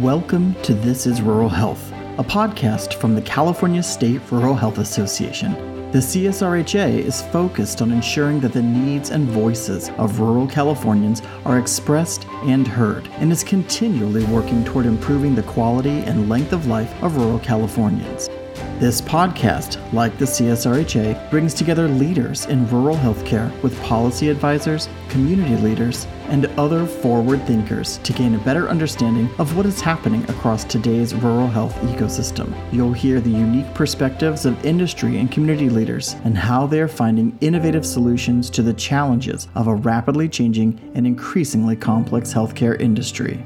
Welcome to This is Rural Health, a podcast from the California State Rural Health Association. The CSRHA is focused on ensuring that the needs and voices of rural Californians are expressed and heard, and is continually working toward improving the quality and length of life of rural Californians. This podcast, like the CSRHA, brings together leaders in rural healthcare with policy advisors, community leaders, and other forward thinkers to gain a better understanding of what is happening across today's rural health ecosystem. You'll hear the unique perspectives of industry and community leaders and how they are finding innovative solutions to the challenges of a rapidly changing and increasingly complex healthcare industry.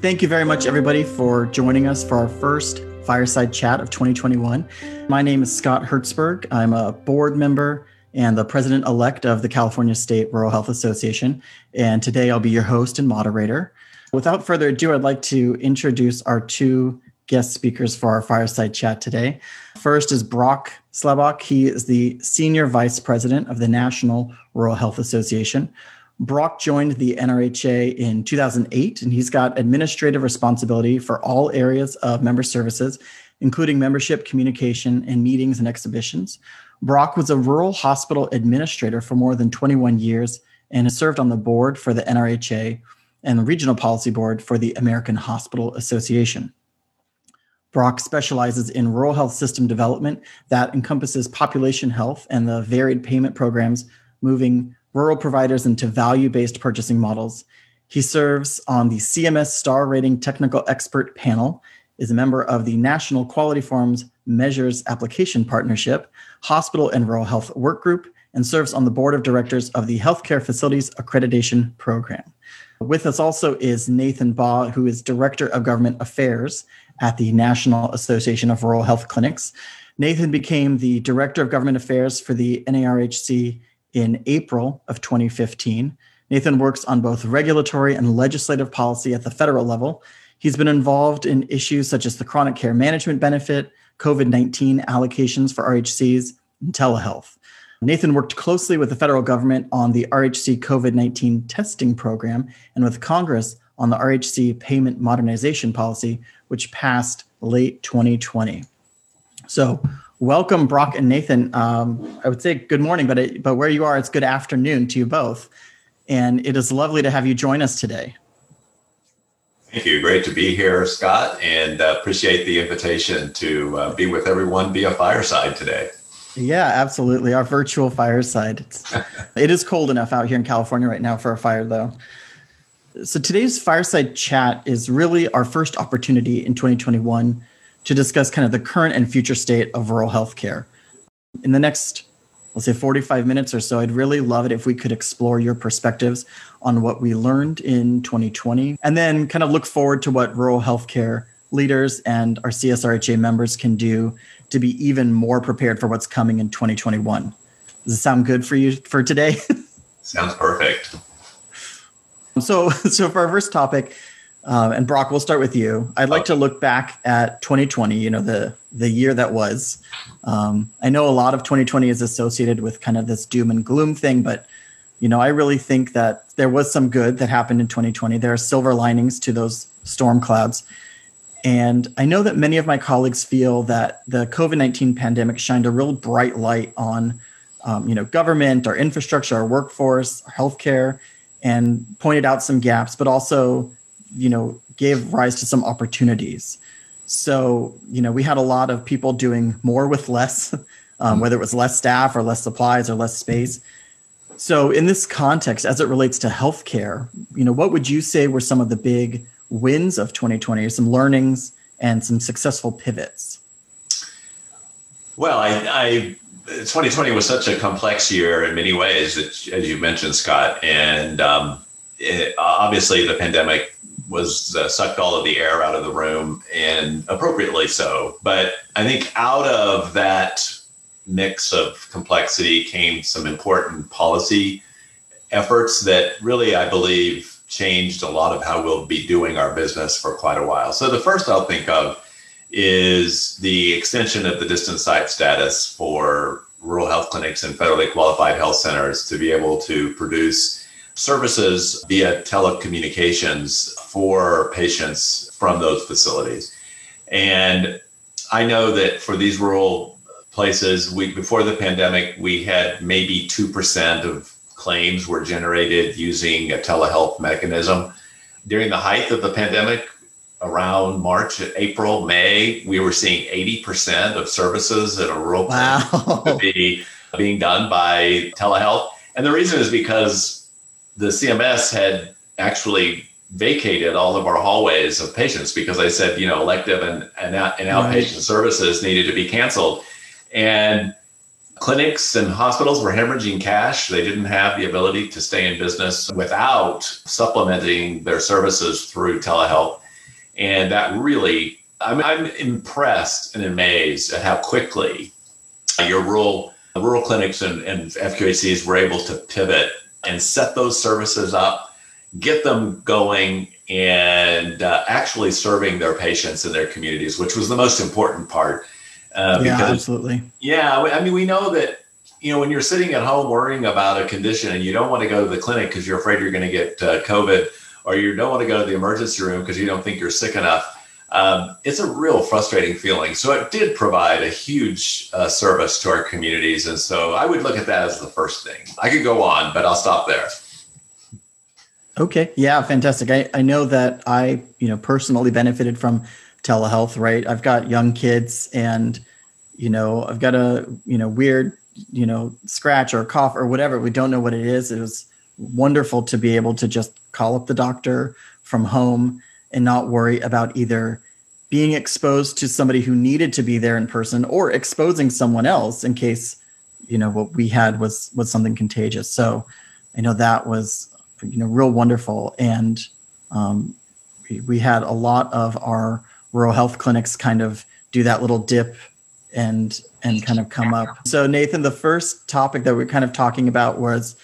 Thank you very much, everybody, for joining us for our first Fireside Chat of 2021. My name is Scott Hertzberg. I'm a board member and the president elect of the California State Rural Health Association. And today I'll be your host and moderator. Without further ado, I'd like to introduce our two guest speakers for our Fireside Chat today. First is Brock Slabach. He is the senior vice president of the National Rural Health Association. Brock joined the NRHA in 2008, and he's got administrative responsibility for all areas of member services, including membership, communication, and meetings and exhibitions. Brock was a rural hospital administrator for more than 21 years and has served on the board for the NRHA and the regional policy board for the American Hospital Association. Brock specializes in rural health system development that encompasses population health and the varied payment programs moving rural providers into value based purchasing models. He serves on the CMS Star Rating Technical Expert Panel, is a member of the National Quality Forums Measures Application Partnership, Hospital and Rural Health Work Group, and serves on the board of directors of the Healthcare Facilities Accreditation Program. With us also is Nathan Baugh, who is Director of Government Affairs at the National Association of Rural Health Clinics. Nathan became the Director of Government Affairs for the NARHC in April of 2015. Nathan works on both regulatory and legislative policy at the federal level. He's been involved in issues such as the chronic care management benefit, COVID 19 allocations for RHCs, and telehealth. Nathan worked closely with the federal government on the RHC COVID 19 testing program and with Congress on the RHC payment modernization policy, which passed late 2020. So, welcome, Brock and Nathan. Um, I would say good morning, but it, but where you are, it's good afternoon to you both, and it is lovely to have you join us today. Thank you. Great to be here, Scott, and uh, appreciate the invitation to uh, be with everyone via fireside today. Yeah, absolutely. Our virtual fireside. It's, it is cold enough out here in California right now for a fire, though. So today's fireside chat is really our first opportunity in 2021 to discuss kind of the current and future state of rural healthcare. In the next, let's say 45 minutes or so, I'd really love it if we could explore your perspectives on what we learned in 2020 and then kind of look forward to what rural healthcare leaders and our CSRHA members can do to be even more prepared for what's coming in 2021. Does it sound good for you for today? Sounds perfect. So, so for our first topic, um, and Brock, we'll start with you. I'd like to look back at 2020. You know, the the year that was. Um, I know a lot of 2020 is associated with kind of this doom and gloom thing, but you know, I really think that there was some good that happened in 2020. There are silver linings to those storm clouds. And I know that many of my colleagues feel that the COVID 19 pandemic shined a real bright light on, um, you know, government, our infrastructure, our workforce, our healthcare, and pointed out some gaps, but also you know gave rise to some opportunities. So you know we had a lot of people doing more with less um, whether it was less staff or less supplies or less space. So in this context as it relates to healthcare you know what would you say were some of the big wins of 2020 some learnings and some successful pivots? Well i, I 2020 was such a complex year in many ways as you mentioned scott and um, it, obviously the pandemic was uh, sucked all of the air out of the room and appropriately so. But I think out of that mix of complexity came some important policy efforts that really, I believe, changed a lot of how we'll be doing our business for quite a while. So the first I'll think of is the extension of the distance site status for rural health clinics and federally qualified health centers to be able to produce services via telecommunications for patients from those facilities. And I know that for these rural places, we before the pandemic, we had maybe 2% of claims were generated using a telehealth mechanism. During the height of the pandemic, around March, April, May, we were seeing 80% of services in a rural wow. to be being done by telehealth. And the reason is because the CMS had actually vacated all of our hallways of patients because I said, you know, elective and, and, and outpatient right. services needed to be canceled. And clinics and hospitals were hemorrhaging cash. They didn't have the ability to stay in business without supplementing their services through telehealth. And that really, I'm, I'm impressed and amazed at how quickly your rural rural clinics and, and FQHCs were able to pivot and set those services up, get them going, and uh, actually serving their patients in their communities, which was the most important part. Uh, yeah, because, absolutely. Yeah, I mean, we know that you know when you're sitting at home worrying about a condition and you don't want to go to the clinic because you're afraid you're going to get uh, COVID, or you don't want to go to the emergency room because you don't think you're sick enough. Um, it's a real frustrating feeling. So it did provide a huge uh, service to our communities, and so I would look at that as the first thing. I could go on, but I'll stop there. Okay. Yeah, fantastic. I, I know that I, you know, personally benefited from telehealth, right? I've got young kids and, you know, I've got a, you know, weird, you know, scratch or cough or whatever. We don't know what it is. It was wonderful to be able to just call up the doctor from home and not worry about either being exposed to somebody who needed to be there in person or exposing someone else in case you know what we had was was something contagious so i know that was you know real wonderful and um, we, we had a lot of our rural health clinics kind of do that little dip and and kind of come up. So Nathan, the first topic that we are kind of talking about was,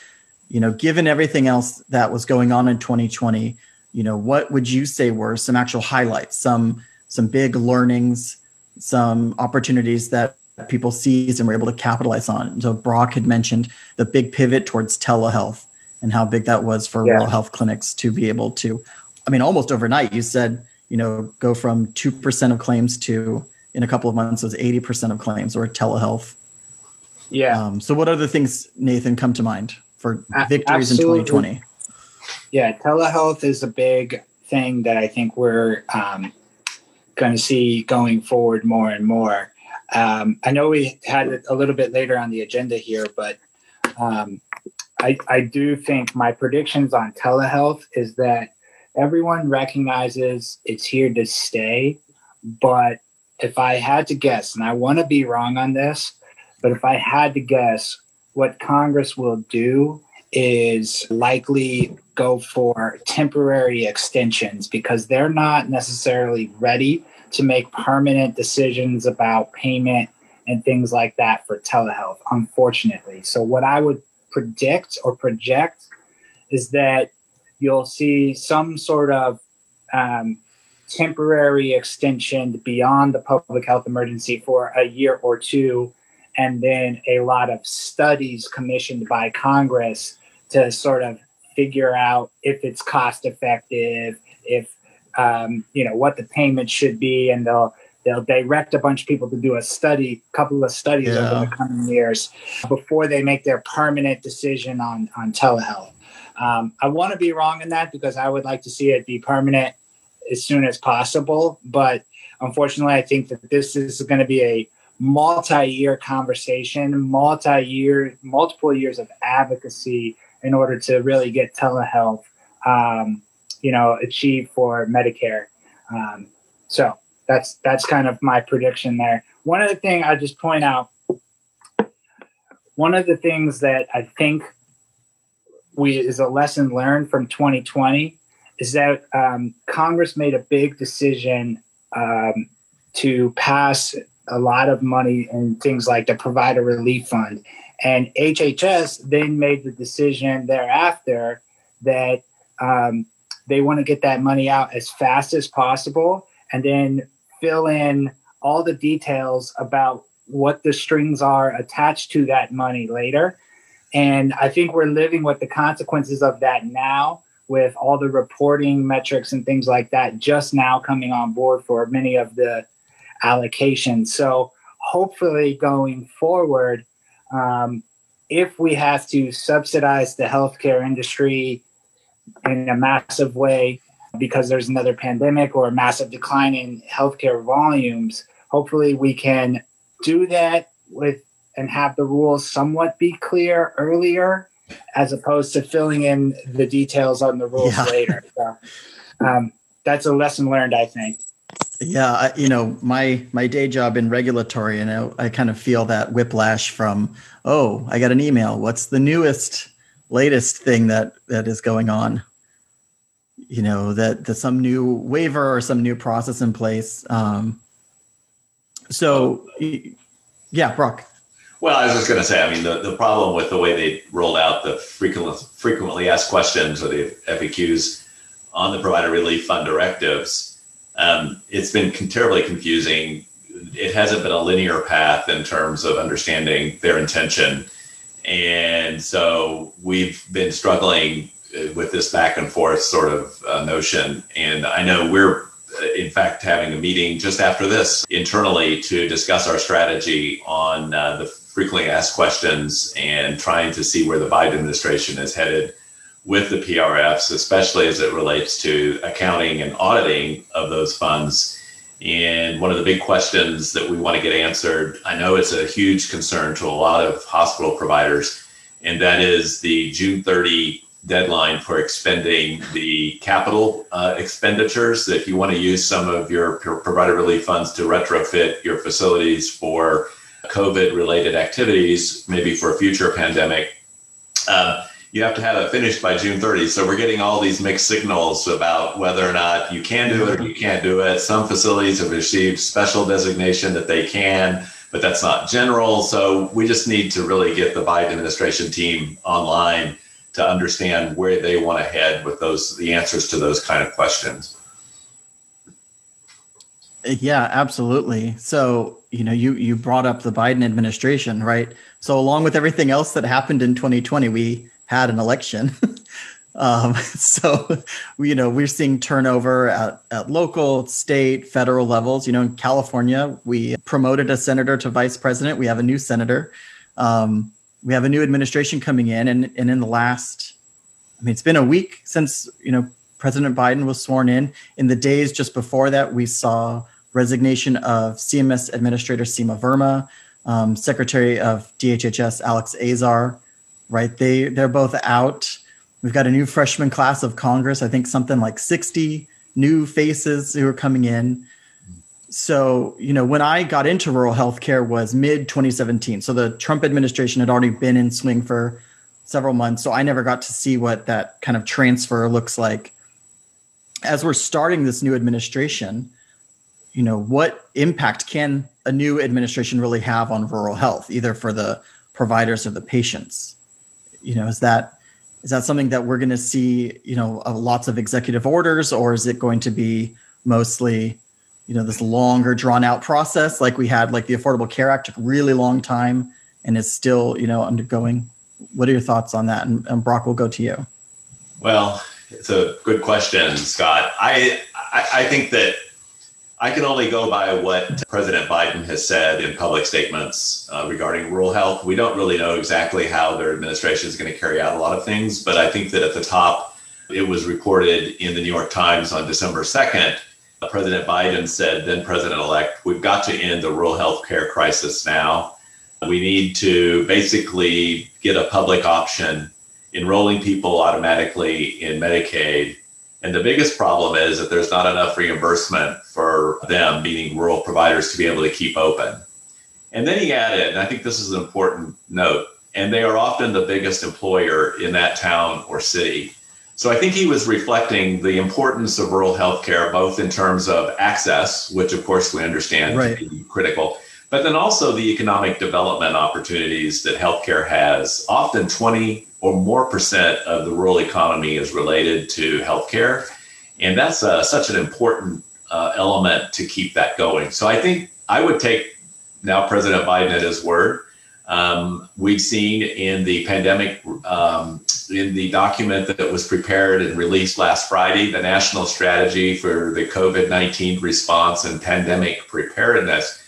you know, given everything else that was going on in 2020, you know, what would you say were some actual highlights, some some big learnings, some opportunities that people seized and were able to capitalize on? So Brock had mentioned the big pivot towards telehealth and how big that was for yeah. rural health clinics to be able to, I mean, almost overnight. You said you know, go from 2% of claims to in a couple of months, was 80% of claims or telehealth. Yeah. Um, so what other things, Nathan, come to mind for victories Absolutely. in 2020? Yeah, telehealth is a big thing that I think we're um, going to see going forward more and more. Um, I know we had it a little bit later on the agenda here, but um, I, I do think my predictions on telehealth is that everyone recognizes it's here to stay. But if I had to guess, and I want to be wrong on this, but if I had to guess, what Congress will do is likely go for temporary extensions because they're not necessarily ready to make permanent decisions about payment and things like that for telehealth, unfortunately. So, what I would predict or project is that you'll see some sort of um, temporary extension beyond the public health emergency for a year or two, and then a lot of studies commissioned by Congress to sort of figure out if it's cost effective, if um, you know what the payment should be, and they'll they'll direct a bunch of people to do a study, a couple of studies yeah. over the coming years before they make their permanent decision on on telehealth. Um, I want to be wrong in that because I would like to see it be permanent as soon as possible. But unfortunately, I think that this is going to be a multi-year conversation, multi-year, multiple years of advocacy in order to really get telehealth, um, you know, achieved for Medicare. Um, so that's that's kind of my prediction there. One other thing I just point out, one of the things that I think we is a lesson learned from 2020 is that um, Congress made a big decision um, to pass a lot of money and things like the provider relief fund. And HHS then made the decision thereafter that um, they want to get that money out as fast as possible and then fill in all the details about what the strings are attached to that money later And I think we're living with the consequences of that now with all the reporting metrics and things like that just now coming on board for many of the allocations. So hopefully going forward, um, if we have to subsidize the healthcare industry in a massive way because there's another pandemic or a massive decline in healthcare volumes, hopefully we can do that with and have the rules somewhat be clear earlier as opposed to filling in the details on the rules yeah. later. So um, that's a lesson learned, I think. Yeah, I, you know, my my day job in regulatory, you know, I kind of feel that whiplash from, oh, I got an email. What's the newest, latest thing that that is going on? You know, that that some new waiver or some new process in place. Um, so, yeah, Brock. Well, I was just going to say, I mean, the, the problem with the way they rolled out the frequently, frequently asked questions or the FAQs on the provider relief fund directives, um, it's been terribly confusing. It hasn't been a linear path in terms of understanding their intention. And so we've been struggling uh, with this back and forth sort of uh, notion. And I know we're, uh, in fact, having a meeting just after this internally to discuss our strategy on uh, the frequently asked questions and trying to see where the Biden administration is headed with the PRFs, especially as it relates to accounting and auditing of those funds. And one of the big questions that we want to get answered, I know it's a huge concern to a lot of hospital providers, and that is the June 30 deadline for expending the capital uh, expenditures. If you want to use some of your provider relief funds to retrofit your facilities for COVID related activities, maybe for a future pandemic, um, you have to have it finished by June 30. So we're getting all these mixed signals about whether or not you can do it or you can't do it. Some facilities have received special designation that they can, but that's not general. So we just need to really get the Biden administration team online to understand where they want to head with those the answers to those kind of questions. Yeah, absolutely. So, you know, you you brought up the Biden administration, right? So, along with everything else that happened in 2020, we had an election. um, so, you know, we're seeing turnover at, at local, state, federal levels. You know, in California, we promoted a senator to vice president. We have a new senator. Um, we have a new administration coming in, and and in the last, I mean, it's been a week since you know President Biden was sworn in. In the days just before that, we saw resignation of CMS Administrator Seema Verma, um, Secretary of DHHS Alex Azar. Right, they they're both out. We've got a new freshman class of Congress. I think something like sixty new faces who are coming in. So you know, when I got into rural healthcare was mid 2017. So the Trump administration had already been in swing for several months. So I never got to see what that kind of transfer looks like. As we're starting this new administration, you know what impact can a new administration really have on rural health either for the providers or the patients you know is that is that something that we're going to see you know lots of executive orders or is it going to be mostly you know this longer drawn out process like we had like the affordable care act took really long time and is still you know undergoing? What are your thoughts on that? And, and brock will go to you. Well it's a good question scott. I, I, I think that I can only go by what President Biden has said in public statements uh, regarding rural health. We don't really know exactly how their administration is going to carry out a lot of things, but I think that at the top, it was reported in the New York Times on December 2nd. Uh, President Biden said, then President elect, we've got to end the rural health care crisis now. We need to basically get a public option, enrolling people automatically in Medicaid and the biggest problem is that there's not enough reimbursement for them, meaning rural providers, to be able to keep open. And then he added, and I think this is an important note, and they are often the biggest employer in that town or city. So I think he was reflecting the importance of rural healthcare, both in terms of access, which of course we understand right. to be critical, but then also the economic development opportunities that healthcare has. Often 20 or more percent of the rural economy is related to healthcare. And that's uh, such an important uh, element to keep that going. So I think I would take now President Biden at his word. Um, we've seen in the pandemic, um, in the document that was prepared and released last Friday, the National Strategy for the COVID 19 Response and Pandemic Preparedness.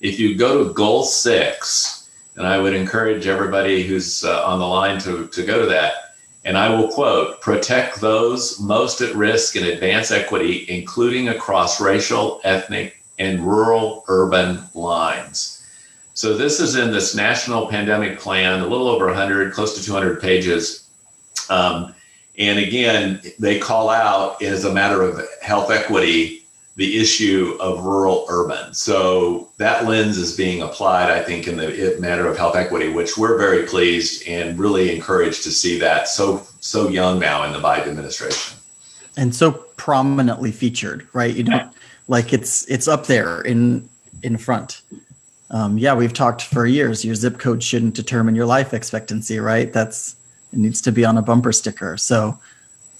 If you go to goal six, and I would encourage everybody who's uh, on the line to, to go to that, and I will quote protect those most at risk in advance equity, including across racial, ethnic, and rural urban lines. So this is in this national pandemic plan, a little over 100, close to 200 pages. Um, and again, they call out as a matter of health equity the issue of rural urban. So that lens is being applied, I think, in the matter of health equity, which we're very pleased and really encouraged to see that so so young now in the Biden administration. And so prominently featured, right? You know, like it's it's up there in in front um, yeah, we've talked for years. Your zip code shouldn't determine your life expectancy, right? That's it needs to be on a bumper sticker. So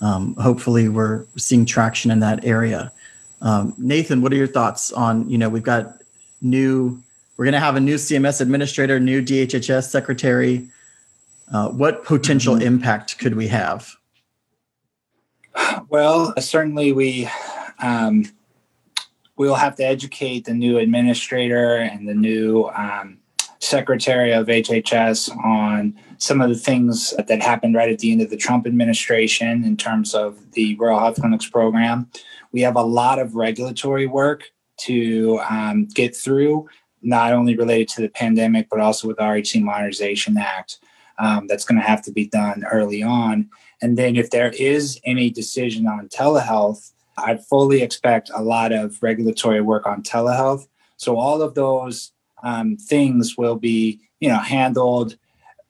um, hopefully, we're seeing traction in that area. Um, Nathan, what are your thoughts on? You know, we've got new. We're going to have a new CMS administrator, new DHHS secretary. Uh, what potential mm-hmm. impact could we have? Well, certainly we um, we'll have to educate the new administrator and the new um, secretary of HHS on some of the things that happened right at the end of the Trump administration in terms of the rural health clinics program. We have a lot of regulatory work to um, get through, not only related to the pandemic, but also with the RHC Modernization Act. Um, that's going to have to be done early on. And then, if there is any decision on telehealth, I fully expect a lot of regulatory work on telehealth. So all of those um, things will be, you know, handled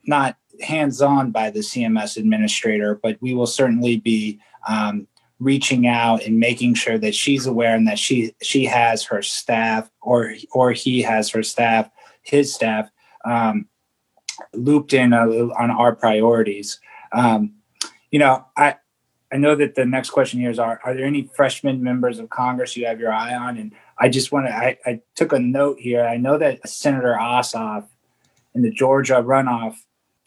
not hands-on by the CMS administrator, but we will certainly be um, reaching out and making sure that she's aware and that she she has her staff or or he has her staff, his staff, um, looped in on our priorities. Um, you know, I I know that the next question here is are, are there any freshman members of Congress you have your eye on? And I just want to, I, I took a note here. I know that Senator Ossoff in the Georgia runoff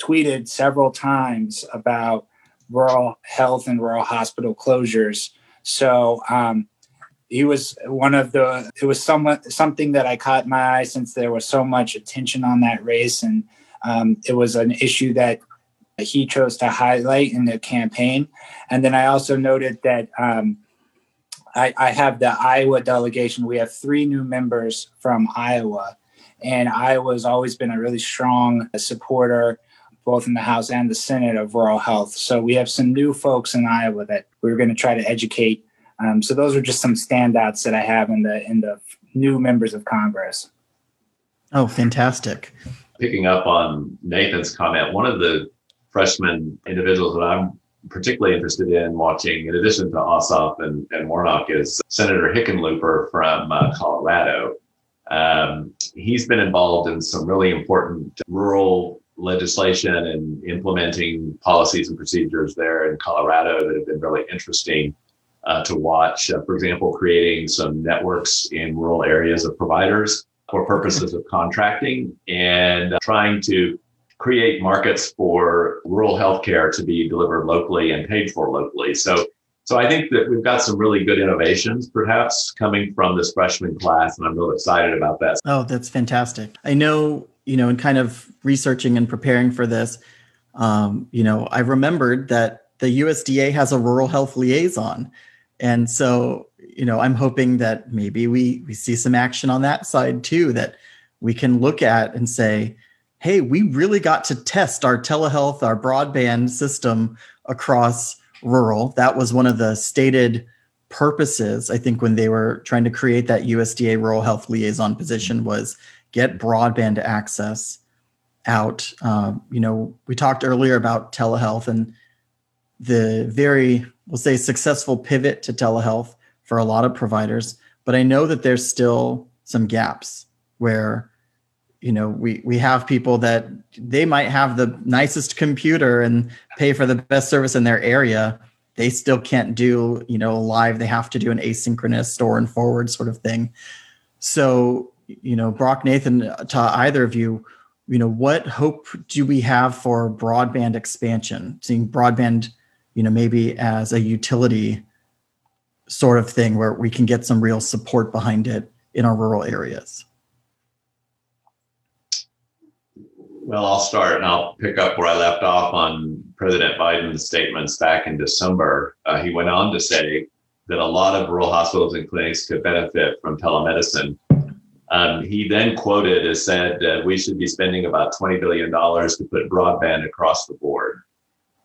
tweeted several times about rural health and rural hospital closures. So um, he was one of the, it was somewhat something that I caught my eye since there was so much attention on that race. And um, it was an issue that he chose to highlight in the campaign. And then I also noted that um, I, I, have the Iowa delegation. We have three new members from Iowa, and Iowa's always been a really strong supporter, both in the House and the Senate, of rural health. So we have some new folks in Iowa that we're going to try to educate. Um, so those are just some standouts that I have in the in the new members of Congress. Oh, fantastic! Picking up on Nathan's comment, one of the freshman individuals that I'm particularly interested in watching, in addition to Ossoff and, and Warnock, is Senator Hickenlooper from uh, Colorado. Um, he's been involved in some really important rural legislation and implementing policies and procedures there in Colorado that have been really interesting uh, to watch. Uh, for example, creating some networks in rural areas of providers for purposes of contracting and trying to create markets for rural healthcare to be delivered locally and paid for locally. So, so I think that we've got some really good innovations, perhaps coming from this freshman class, and I'm really excited about that. Oh, that's fantastic! I know, you know, in kind of researching and preparing for this, um, you know, I remembered that the USDA has a rural health liaison, and so you know, I'm hoping that maybe we we see some action on that side too. That we can look at and say, hey, we really got to test our telehealth, our broadband system across rural. That was one of the stated purposes, I think, when they were trying to create that USDA rural health liaison position was get broadband access out. Um, you know, we talked earlier about telehealth and the very, we'll say, successful pivot to telehealth for a lot of providers. But I know that there's still some gaps where you know we we have people that they might have the nicest computer and pay for the best service in their area they still can't do you know live they have to do an asynchronous store and forward sort of thing so you know brock nathan to either of you you know, what hope do we have for broadband expansion? Seeing broadband, you know, maybe as a utility sort of thing where we can get some real support behind it in our rural areas. Well, I'll start and I'll pick up where I left off on President Biden's statements back in December. Uh, he went on to say that a lot of rural hospitals and clinics could benefit from telemedicine. Um, he then quoted as said, uh, we should be spending about $20 billion to put broadband across the board.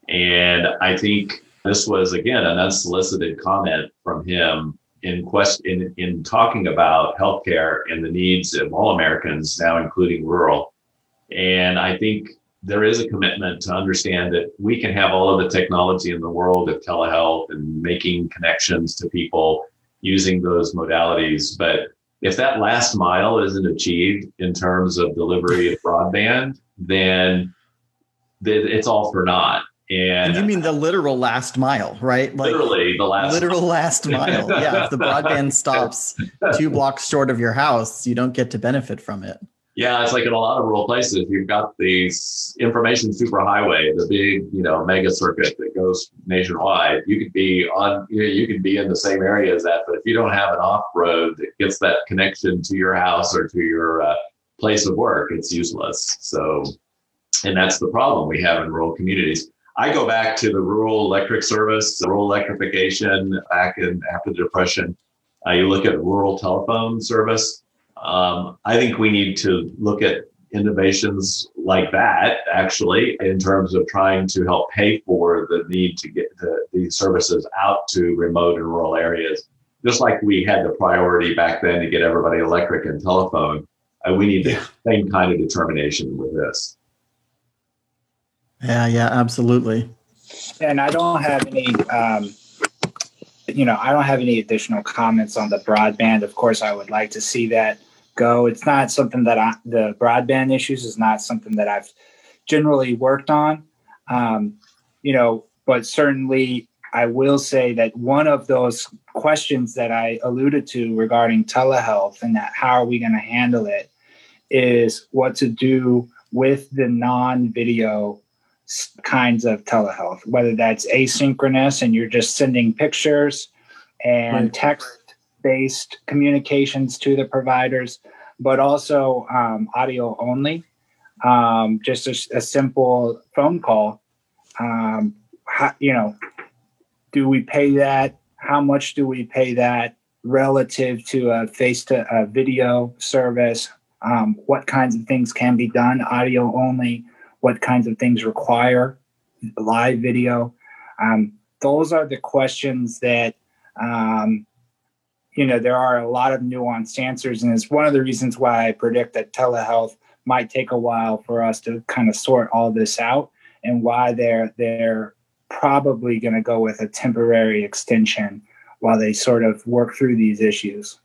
And I think this was, again, an unsolicited comment from him in, quest- in, in talking about healthcare and the needs of all Americans, now including rural. And I think there is a commitment to understand that we can have all of the technology in the world of telehealth and making connections to people using those modalities. But if that last mile isn't achieved in terms of delivery of broadband, then it's all for naught. And you mean the literal last mile, right? Like literally the last literal mile. last mile. yeah. If the broadband stops two blocks short of your house, you don't get to benefit from it. Yeah, it's like in a lot of rural places, you've got the information superhighway, the big, you know, mega circuit that goes nationwide. You could be on, you, know, you could be in the same area as that, but if you don't have an off road that gets that connection to your house or to your uh, place of work, it's useless. So, and that's the problem we have in rural communities. I go back to the rural electric service, rural electrification back in after the depression. Uh, you look at rural telephone service um, I think we need to look at innovations like that, actually, in terms of trying to help pay for the need to get the, these services out to remote and rural areas. Just like we had the priority back then to get everybody electric and telephone, uh, we need the same kind of determination with this. Yeah, yeah, absolutely. And I don't have any um, you know, I don't have any additional comments on the broadband. Of course, I would like to see that go. It's not something that I, the broadband issues is not something that I've generally worked on. Um, you know, but certainly I will say that one of those questions that I alluded to regarding telehealth and that how are we going to handle it is what to do with the non-video kinds of telehealth, whether that's asynchronous and you're just sending pictures and right. text based communications to the providers, but also um, audio only. Um, just a, a, simple phone call. Um, how, you know, do we pay that? How much do we pay that relative to a face to a video service? Um, what kinds of things can be done audio only? what kinds of things require live video. Um, those are the questions that, um, you know, there are a lot of nuanced answers. And it's one of the reasons why I predict that telehealth might take a while for us to kind of sort all this out and why they're, they're probably going to go with a temporary extension while they sort of work through these issues.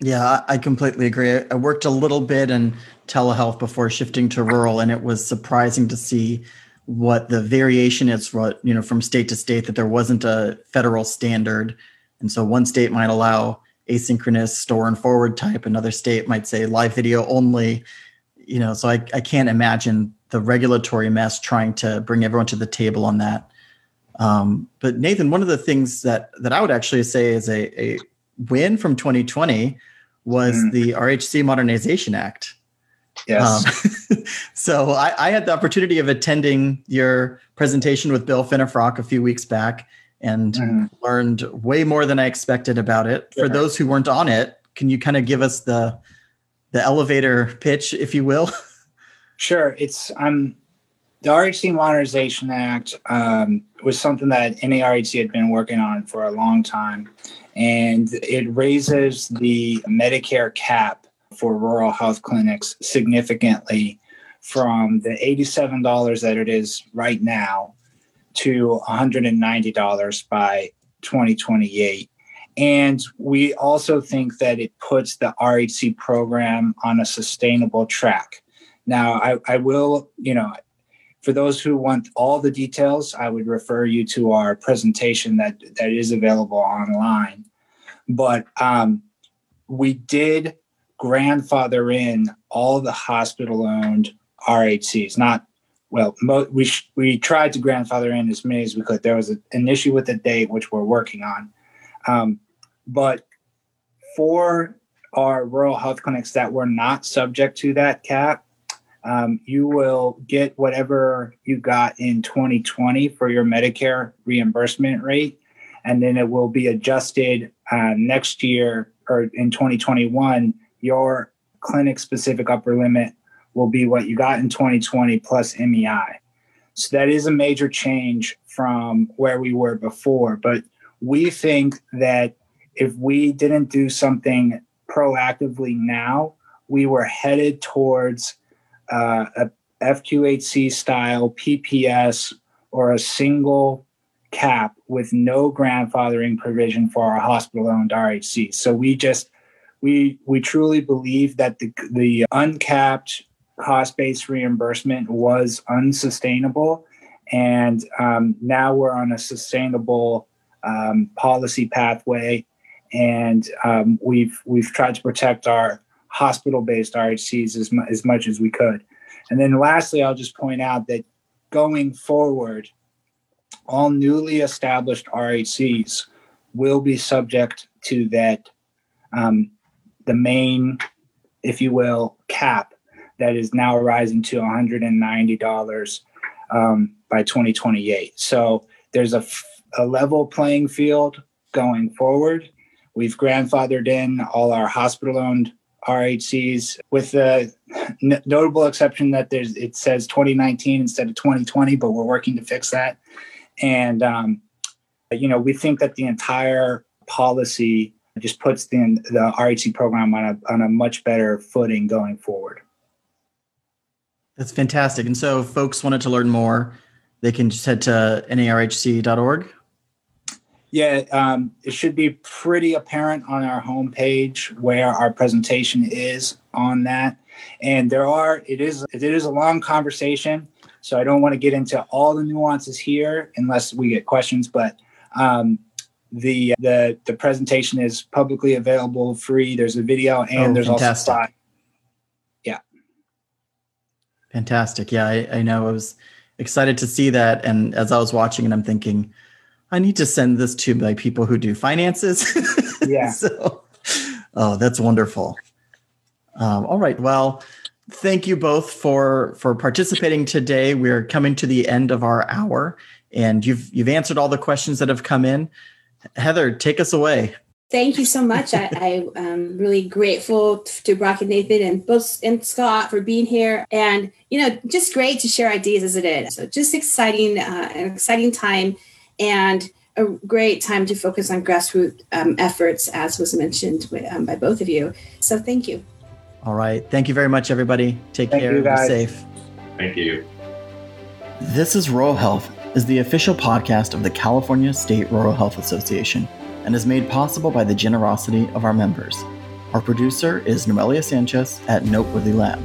Yeah, I completely agree. I worked a little bit in telehealth before shifting to rural, and it was surprising to see what the variation is you know from state to state that there wasn't a federal standard and so one state might allow asynchronous store and forward type another state might say live video only you know so i, I can't imagine the regulatory mess trying to bring everyone to the table on that um, but nathan one of the things that that i would actually say is a, a win from 2020 was mm. the RHC Modernization Act. Yes. Um, so I, I, had the opportunity of attending your presentation with Bill Finerfrock a few weeks back and mm. learned way more than I expected about it. For those who weren't on it, can you kind of give us the the elevator pitch, if you will? Sure. It's um the RHC Modernization Act um, was something that NARHC had been working on for a long time and it raises the Medicare cap for rural health clinics significantly from the $87 that it is right now to $190 by 2028. And we also think that it puts the RHC program on a sustainable track. Now, I, I will, you know, for those who want all the details, I would refer you to our presentation that, that is available online. But um, we did grandfather in all the hospital owned RHCs, not well, mo- we sh- we tried to grandfather in as many as we could. There was a, an issue with the date, which we're working on. Um, but for our rural health clinics that were not subject to that cap, um, you will get whatever you got in 2020 for your Medicare reimbursement rate, and then it will be adjusted uh, next year or in 2021. Your clinic specific upper limit will be what you got in 2020 plus MEI. So that is a major change from where we were before. But we think that if we didn't do something proactively now, we were headed towards uh, a FQHC style PPS or a single cap with no grandfathering provision for our hospital owned RHC. So we just we we truly believe that the the uncapped cost based reimbursement was unsustainable, and um, now we're on a sustainable um, policy pathway, and um, we've we've tried to protect our hospital based RHCs as, mu- as much as we could. And then lastly, I'll just point out that going forward, all newly established RHCs will be subject to that um, the main, if you will, cap that is now rising to $190 um, by 2028. So there's a, f- a level playing field going forward. We've grandfathered in all our hospital owned RHCs with the n- notable exception that there's it says 2019 instead of 2020, but we're working to fix that. And um, you know, we think that the entire policy just puts the the RHC program on a on a much better footing going forward. That's fantastic. And so, if folks wanted to learn more, they can just head to narhc.org. Yeah, um, it should be pretty apparent on our homepage where our presentation is on that. And there are it is it is a long conversation, so I don't want to get into all the nuances here unless we get questions. But um, the the the presentation is publicly available, free. There's a video and Oh, there's fantastic. also Fantastic. Yeah, I, I know. I was excited to see that. And as I was watching it, I'm thinking, I need to send this to my people who do finances. Yeah. so, oh, that's wonderful. Um, all right. Well, thank you both for for participating today. We're coming to the end of our hour, and you've you've answered all the questions that have come in. Heather, take us away. Thank you so much. I, I am really grateful to Brock and Nathan and both and Scott for being here, and you know, just great to share ideas as it is. So just exciting, uh, an exciting time, and a great time to focus on grassroots um, efforts, as was mentioned with, um, by both of you. So thank you. All right. Thank you very much, everybody. Take Thank care. you, Be safe. Thank you. This is Rural Health is the official podcast of the California State Rural Health Association and is made possible by the generosity of our members. Our producer is Noelia Sanchez at Noteworthy Lab.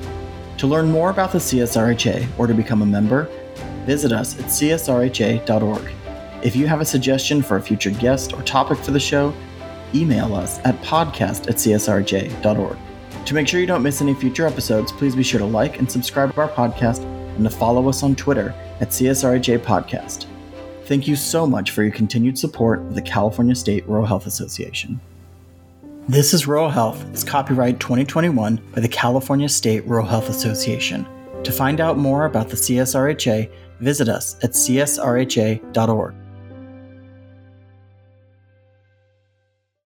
To learn more about the CSRHA or to become a member, visit us at csrha.org. If you have a suggestion for a future guest or topic for the show, email us at podcast at csrha.org. To make sure you don't miss any future episodes, please be sure to like and subscribe to our podcast and to follow us on Twitter at CSRHA Podcast. Thank you so much for your continued support of the California State Rural Health Association. This is Rural Health. It's copyright 2021 by the California State Rural Health Association. To find out more about the CSRHA, visit us at csrha.org.